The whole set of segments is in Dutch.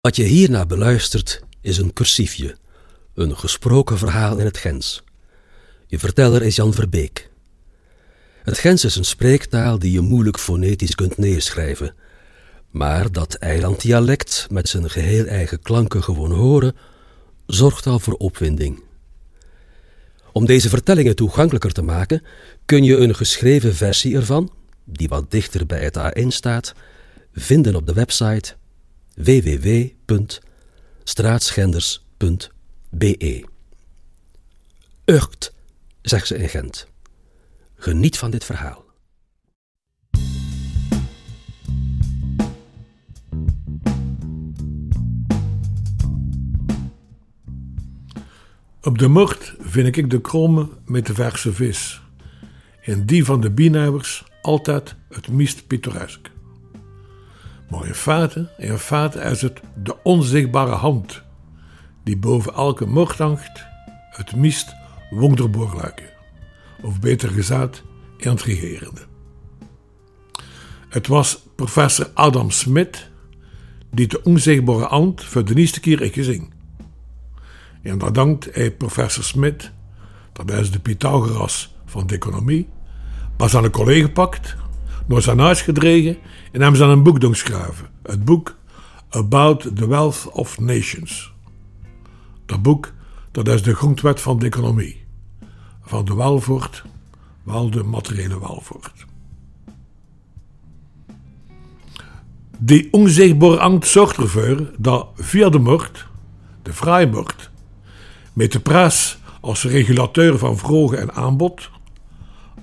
Wat je hierna beluistert is een cursiefje, een gesproken verhaal in het Gens. Je verteller is Jan Verbeek. Het Gens is een spreektaal die je moeilijk fonetisch kunt neerschrijven, maar dat eilanddialect met zijn geheel eigen klanken gewoon horen, zorgt al voor opwinding. Om deze vertellingen toegankelijker te maken, kun je een geschreven versie ervan, die wat dichter bij het A1 staat, vinden op de website www.straatschenders.be. Ucht, zegt ze in Gent. Geniet van dit verhaal. Op de markt vind ik de kromme met de verse vis. En die van de bienhouwers altijd het meest pittoresk. Maar in feite, in feite is het de onzichtbare hand die boven elke mocht hangt, het meest wonderbaarlijke. Of beter gezegd, intrigerende. Het was professor Adam Smith die de onzichtbare hand voor de eerste keer ik gezien. En dat dankt hij professor Smit, dat is de Pythagoras van de economie, pas aan een collega gepakt, naar zijn huis gedreven en hem aan een boek doen schrijven. Het boek About the Wealth of Nations. Dat boek, dat is de grondwet van de economie. Van de welvoort, wel de materiële welvoort. Die onzichtbare angst zorgt ervoor dat via de markt, de vrije markt, met de prijs als regulateur van vraag en aanbod,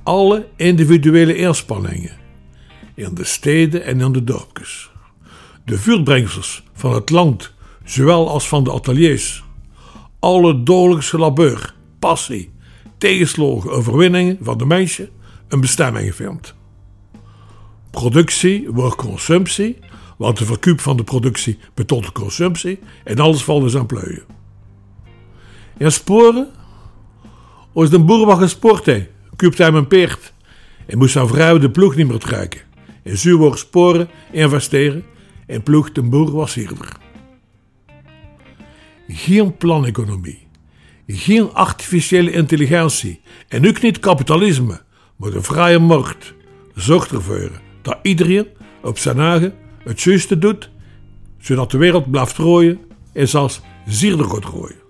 alle individuele inspanningen in de steden en in de dorpjes, de vuurbrengsels van het land, zowel als van de ateliers, alle dodelijkse labeur, passie, tegenslagen, overwinningen van de mensen een bestemming vindt. Productie wordt consumptie, want de verkoop van de productie betont de consumptie en alles valt dus aan pleuien. En sporen? Als de boer wat gespoord heeft, koopt hij een peert en moest zijn vrouw de ploeg niet meer trekken. En zuur wordt sporen investeren en ploeg de boer was hierder. Geen planeconomie, geen artificiële intelligentie en ook niet kapitalisme, maar de vrije markt zorgt ervoor dat iedereen op zijn eigen het juiste doet, zodat de wereld blijft rooien en zelfs zierder gaat rooien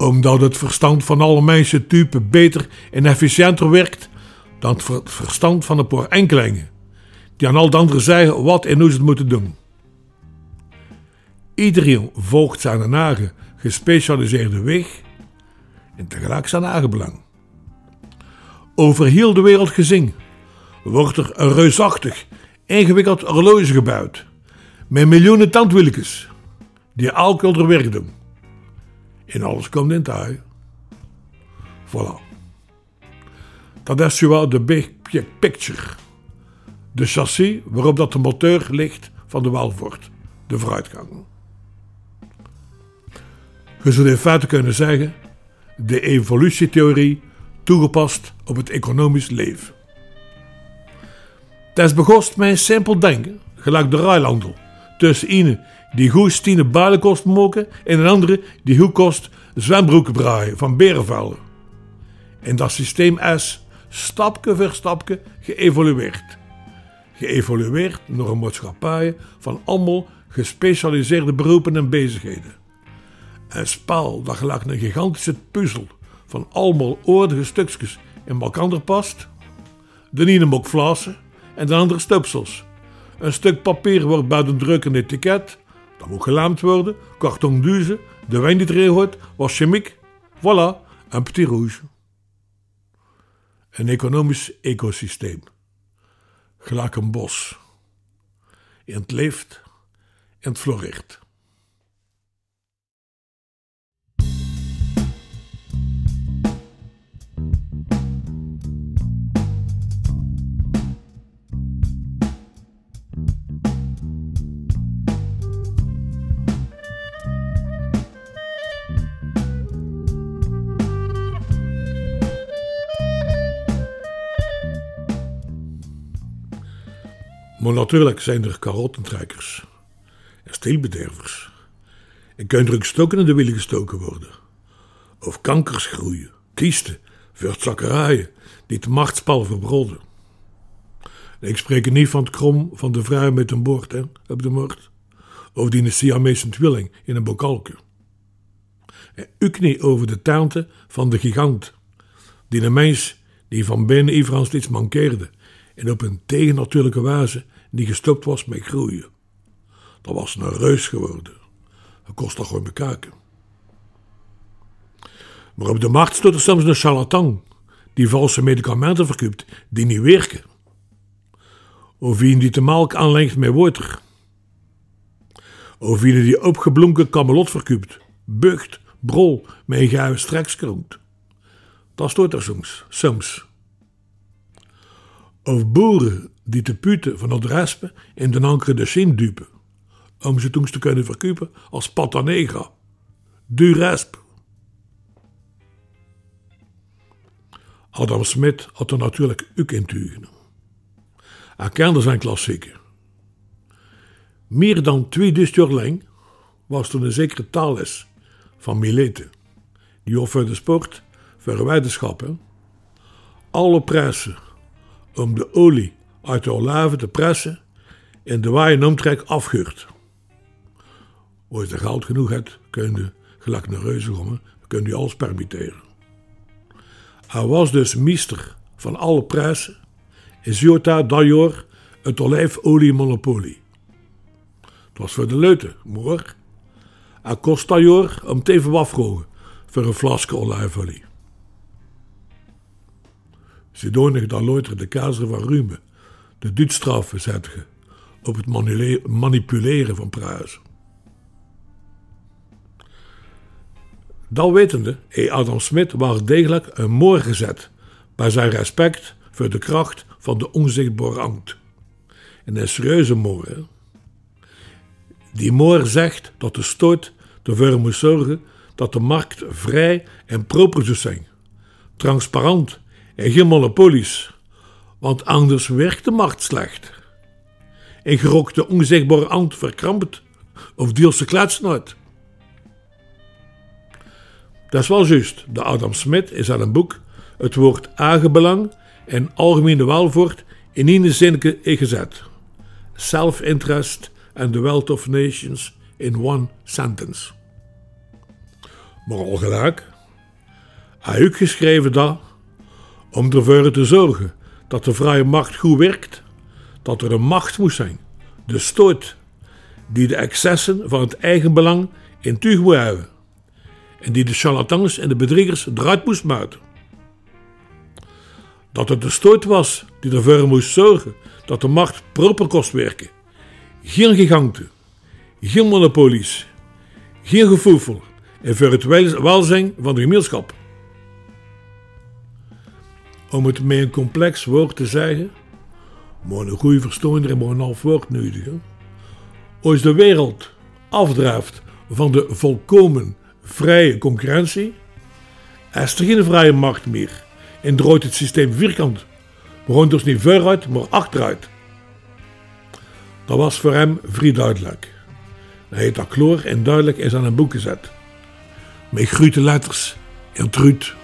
omdat het verstand van alle mensen typen beter en efficiënter werkt dan het verstand van een paar enkelingen, die aan al de anderen zeggen wat en hoe ze het moeten doen. Iedereen volgt zijn eigen gespecialiseerde weg en tegelijk zijn eigen belang. Over heel de wereld gezien wordt er een reusachtig, ingewikkeld horloge gebouwd met miljoenen tandwieltjes die elk er werk doen. En alles komt in taai. Voilà. Dat is zowel de big picture. De chassis waarop dat de motor ligt van de Walvoort. De vooruitgang. Je zou in feite kunnen zeggen de evolutietheorie toegepast op het economisch leven. Het is begost met simpel denken, gelijk de ruilhandel, tussen ine die goed stine builen kost moken en een andere die goed kost zwembroeken braaien van berenvelden. En dat systeem is stapje voor stapje geëvolueerd. Geëvolueerd door een maatschappij van allemaal gespecialiseerde beroepen en bezigheden. Een spel dat gelijk een gigantische puzzel van allemaal oordige stukjes in elkaar past. De ene mok flassen en de andere stupsels. Een stuk papier wordt de druk een etiket dat moet gelaamd worden, karton duizen, de wijn die erin hoort, was chemiek. Voilà, een petit rouge. Een economisch ecosysteem. Gelijk een bos. En het leeft en het. Maar natuurlijk zijn er karottentrekkers. En kasteelbedervers. En kunnen er stoken in de wielen gestoken worden. Of kankers groeien, kiesten, vuurtzakkerijen die het machtspal verbrodden. Ik spreek niet van het krom van de vrouw met een bord hè, op de moord. Of die een Siamese twilling in een bokalke. En ook niet over de tante van de gigant. Die een mens die van binnen Ivrans steeds mankeerde. En op een tegennatuurlijke wijze die gestopt was met groeien. Dat was een reus geworden. Dat kost toch gewoon bekijken. Maar op de markt stond er soms een charlatan die valse medicamenten verkoopt die niet werken. Of wie die de melk aanlengt met water. Of wie die opgeblonken kamelot verkoopt, bucht, brol met een gauwe strekskroont. Dat stort er soms, soms. Of boeren die te puten van het respen in de ankere de zin dupen, om ze toen te kunnen verkopen als pata negra. Du resp. Adam Smit had er natuurlijk ook in tugen. Hij kende zijn klassieker. Meer dan twee jaar lang was er een zekere taalles van Milete, die over de sport, voor wetenschappen, alle pressen om de olie uit de olijven te pressen en de waaien omtrek afgeurt. Als je geld genoeg hebt, kun je gelijk naar reuzegommen, kun je alles permitteren. Hij was dus meester van alle prijzen en Jota Dajor het olijfoliemonopolie. Het was voor de leuten, maar hij kost Dajor om te even afvroegen voor een flasje olijfolie. Ze dan loiter de keizer van Rume de doodstraffen zetten op het manipuleren van prijzen. Dat wetende, heeft Adam Smit wel degelijk een moor gezet bij zijn respect voor de kracht van de onzichtbare ambt. En een serieuze moor. Die moor zegt dat de stoot ervoor moet zorgen dat de markt vrij en proper zou zijn, transparant en geen monopolies, want anders werkt de markt slecht. En gerookt de onzichtbare ambt verkrampt of ze kletsen uit. Dat is wel juist. De Adam Smit is aan een boek het woord aangebelang en algemene welvoort in één zinnetje gezet. Self-interest and the wealth of nations in one sentence. Maar al gelijk, hij heeft geschreven dat, om ervoor te zorgen dat de vrije markt goed werkt, dat er een macht moest zijn, de stoot, die de excessen van het eigen belang in tuig moet houden en die de charlatans en de bedriegers eruit moest muiten. Dat het de stoot was die ervoor moest zorgen dat de macht proper kost werken. Geen giganten, geen monopolies, geen gevoel en voor het welzijn van de gemeenschap. Om het met een complex woord te zeggen, maar een goede verstoonder en maar een half woord nodig. Als de wereld afdraaft van de volkomen vrije concurrentie, is er geen vrije markt meer en draait het systeem vierkant. Gaan dus niet vooruit, maar achteruit. Dat was voor hem vrij duidelijk. Hij heeft dat kloor en duidelijk in zijn boek gezet. Met grote letters en truut.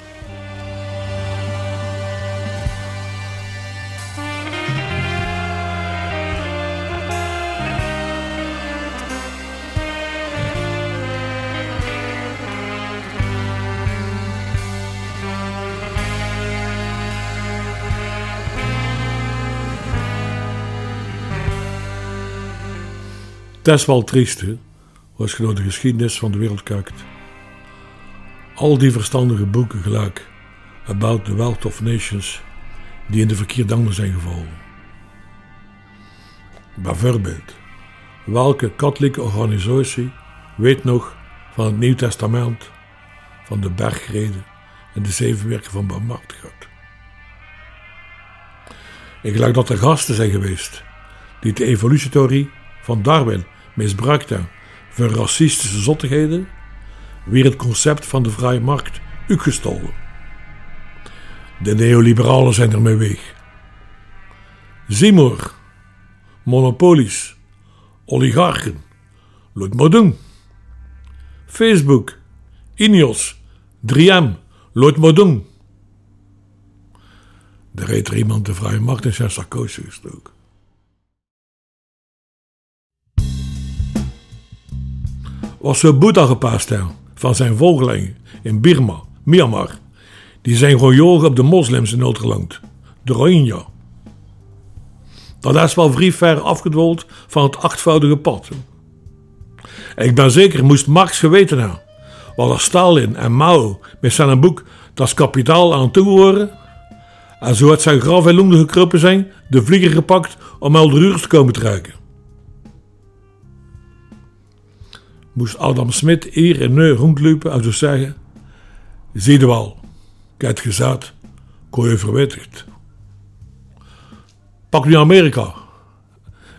Dat is wel als je de geschiedenis van de wereld kijkt. Al die verstandige boeken gelijk, About the Wealth of Nations, die in de verkeerde handen zijn gevallen. Bijvoorbeeld, welke katholieke organisatie weet nog van het Nieuw Testament, van de bergreden en de zeven werken van barmhartigheid? Ik geloof dat er gasten zijn geweest die de evolutietheorie van Darwin misbruikte voor racistische zottigheden, weer het concept van de vrije markt gestolen. De neoliberalen zijn ermee weg. Zimor, monopolies, oligarchen, laat maar doen. Facebook, Ineos, 3M, laat maar doen. De reed er iemand de vrije macht in zijn sarcoze gestoken. Was zo Boeddha gepast van zijn volgelingen in Birma, Myanmar. Die zijn gewoon op de moslims in Nederland, de Rohingya. Dat is wel vrij ver afgedwold van het achtvoudige pad. ik ben zeker, moest Marx geweten hebben, wat Stalin en Mao met zijn boek Das Kapitaal aan toehoren, en zo had zijn graf en gekropen zijn, de vlieger gepakt om al de te komen trekken. Moest Adam Smit eer en neu rondlopen en zo zeggen: Zie je wel, kijk gezaad, kon je verwittigd. Pak nu Amerika.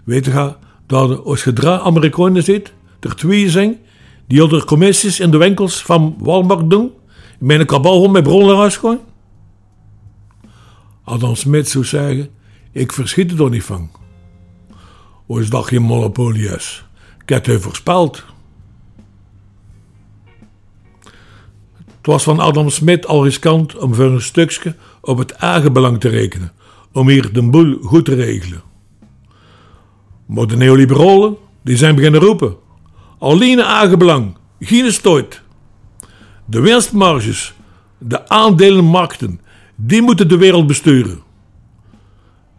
Weet je dat als je drie Amerikanen zit, er twee zijn, die onder commissies in de winkels van Walmart doen, met een kabal met bronnen? Adam Smit zou zeggen: Ik verschiet er niet van. Als dat geen monopolie is. Ik heb voorspeld. Het was van Adam Smit al riskant om voor een stukje op het eigenbelang te rekenen, om hier de boel goed te regelen. Maar de neoliberalen, die zijn beginnen roepen. Alleen eigenbelang, geen stoot. De winstmarges, de aandelenmarkten, die moeten de wereld besturen.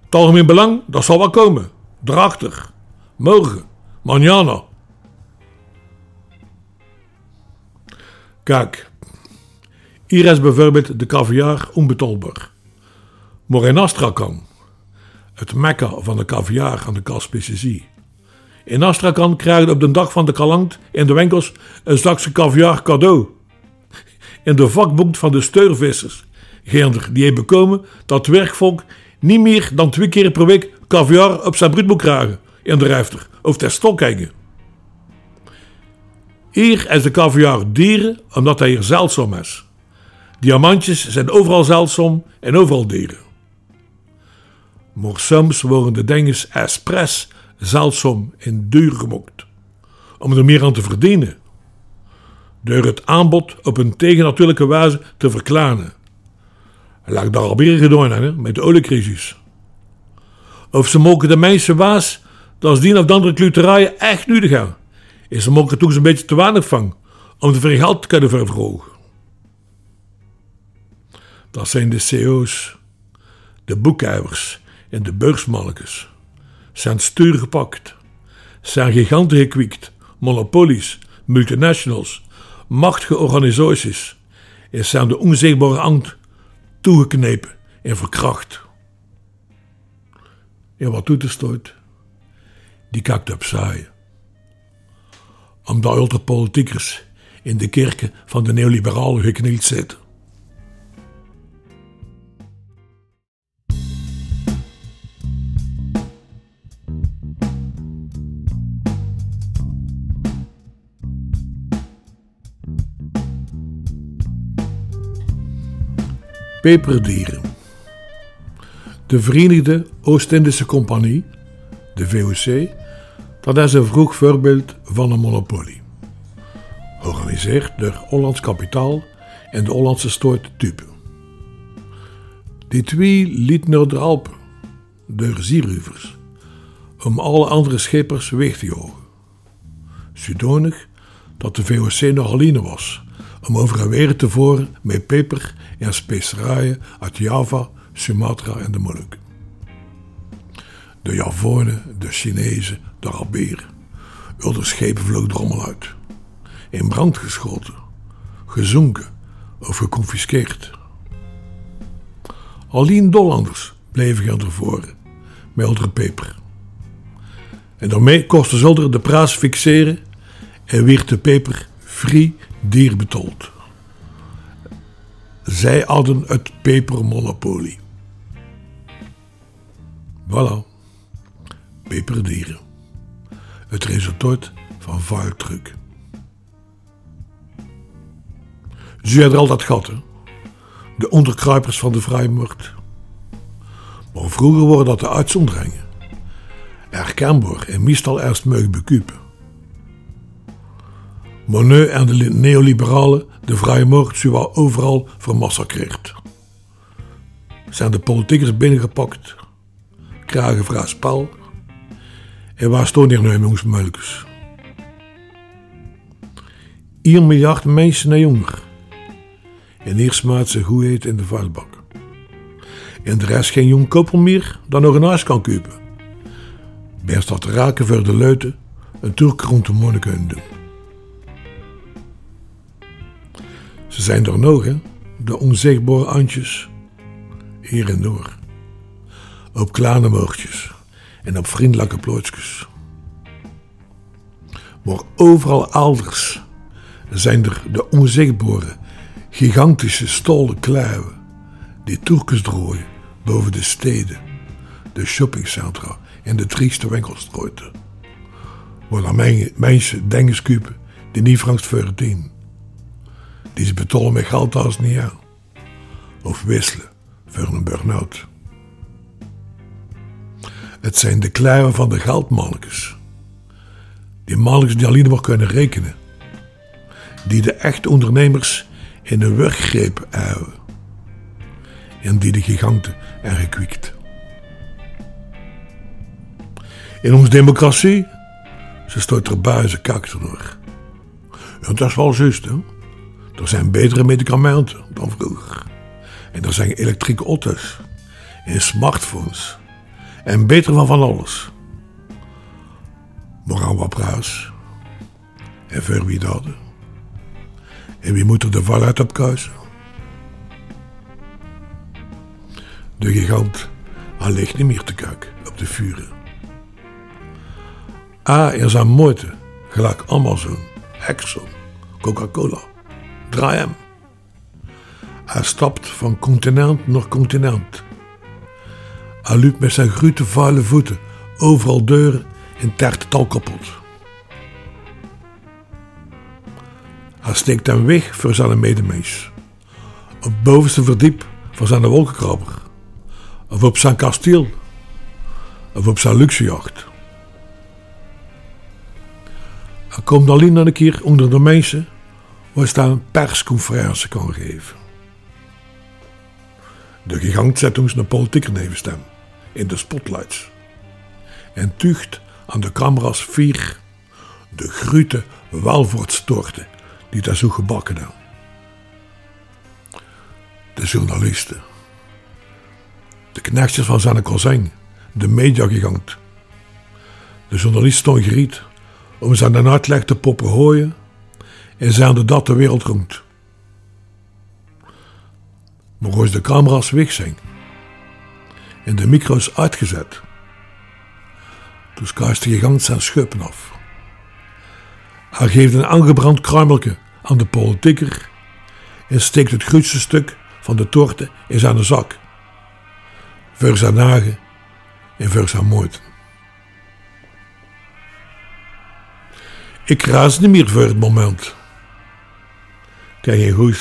Het algemeen belang, dat zal wel komen. Drachter. Morgen. Manjana. Kijk. Hier is bijvoorbeeld de caviar onbetolbaar. Maar in Astrakhan, het mekka van de caviar aan de Kaspische Zee. In Astrakhan krijg je op de dag van de kalangt in de winkels een zakje caviar cadeau. In de vakboek van de steurvissers Geender die heeft bekomen dat werkvolk niet meer dan twee keer per week caviar op zijn brood krijgen in de rijfter of ter stok hangen. Hier is de caviar dieren omdat hij hier zeldzaam is. Diamantjes zijn overal zeldzaam en overal dieren. Maar soms worden de dingen expres zeldzaam en duur gemokt, om er meer aan te verdienen. Door het aanbod op een tegennatuurlijke wijze te verklaren Laat daar alweer gedaan hè, met de oliecrisis. Of ze mogen de mensen waas dat die of de andere kluterijen echt nodig hebben. En ze mogen er toch een beetje te weinig van om te veel geld te kunnen verhogen. Dat zijn de CEO's, de boekhouders en de beursmalkes. Zijn stuur gepakt, zijn giganten gekwikt, monopolies, multinationals, machtige organisaties en zijn de onzichtbare hand toegeknepen en verkracht. En wat doet de stoot? Die kakt op saaien. Omdat ultrapolitiekers in de kerken van de neoliberalen geknield zitten. Peperdieren. De Verenigde Oost-Indische Compagnie, de VOC, dat is een vroeg voorbeeld van een monopolie. Georganiseerd door Hollands kapitaal en de Hollandse stoort type. Die twee liet naar de Alpen, door zieruvers, om alle andere schippers weg te jagen. Zodanig dat de VOC nog alleen was om over en weer te voeren met peper en specerijen uit Java, Sumatra en de Molukken. De Javonen, de Chinezen, de Araberen. Wilde schepen vlogen drommel uit. In brand geschoten, gezonken of geconfiskeerd. Alleen Dollanders bleven gaan ervoor met andere peper. En daarmee kostte Zolder de prijs fixeren en werd de peper free dierbetold. Zij hadden het pepermonopolie. Voilà, peperdieren. Het resultaat van vuiltruc. Ze hadden al dat gat, hè? de onderkruipers van de vrijmarkt. Maar vroeger worden dat de uitzonderingen. Herkenbaar en meestal eerst meug bekupen. Monet en de neoliberalen de vrije markt zowel overal vermassacreerd. Zijn de politiekers binnengepakt, kragen vraag spel en waar stond hier nu jongens muilkes? 1 miljard mensen naar jonger. En hier smaakt ze goed eten in de vuilbak. En de rest geen jong koppel meer dan nog een huis kan kopen. Best dat raken voor de luiten een Turk rond de monnik kunnen doen. Ze zijn er nog, hè? De onzichtbare antjes. Hier en door. Op kleine en op vriendelijke plootsjes. Maar overal elders zijn er de onzichtbare, gigantische stolen kluien die Turkens drooien boven de steden, de shoppingcentra en de trieste winkelstrooiten. Waar mensen dingen kopen die niet voor het Die ze betalen met geld als niet aan. Of wisselen voor een burn-out. Het zijn de kluien van de geldmannetjes. Die mannetjes die alleen maar kunnen rekenen. Die de echte ondernemers in de werkgreep houden. En die de giganten en gekwikt. In onze democratie, ze stoot er buizen kakter door. En dat is wel juist, hè. Er zijn betere medicamenten dan vroeger. En er zijn elektrische auto's. En smartphones. En beter van van alles. Maar aan? En voor wie dat? En wie moet er de valuit op kuisen? De gigant, hij ligt niet meer te kijken op de vuren. A is aan moeite, gelijk Amazon, Exxon, Coca-Cola, 3M. Hij stapt van continent naar continent. Hij loopt met zijn grote vuile voeten overal deuren en tert het al kapot. Hij steekt hem weg voor zijn medemens. Op bovenste verdiep van zijn wolkenkrabber. Of op zijn kasteel. Of op zijn luxejacht. Hij komt alleen nog een keer onder de mensen waar hij een persconferentie kan geven. De gigant zet ons een politieke nevenstem in de spotlights. En tucht aan de camera's vier de grute welvoortstorten die daar zo gebakken hebben. De journalisten. De knechtjes van zijn kozijn, de mediagigant. De journalist stond geriet om zijn uitleg te poppen hooien en zijn dat de wereld rond. Maar als de camera's weg zijn en de micro's uitgezet, toen kaast de gigant zijn schuppen af. Hij geeft een aangebrand kruimeltje aan de politieker en steekt het grootste stuk van de torte in zijn zak. Voor zijn nagen en voor zijn moeite. Ik raas niet meer voor het moment. Heb geen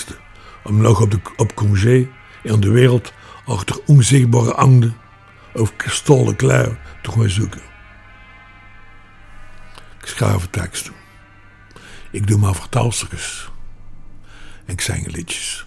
om nog op, de, op congé in de wereld achter onzichtbare angden of gestolen klei te gaan zoeken. Ik schrijf teksten. Ik doe maar vertaalstukjes. En ik zing liedjes.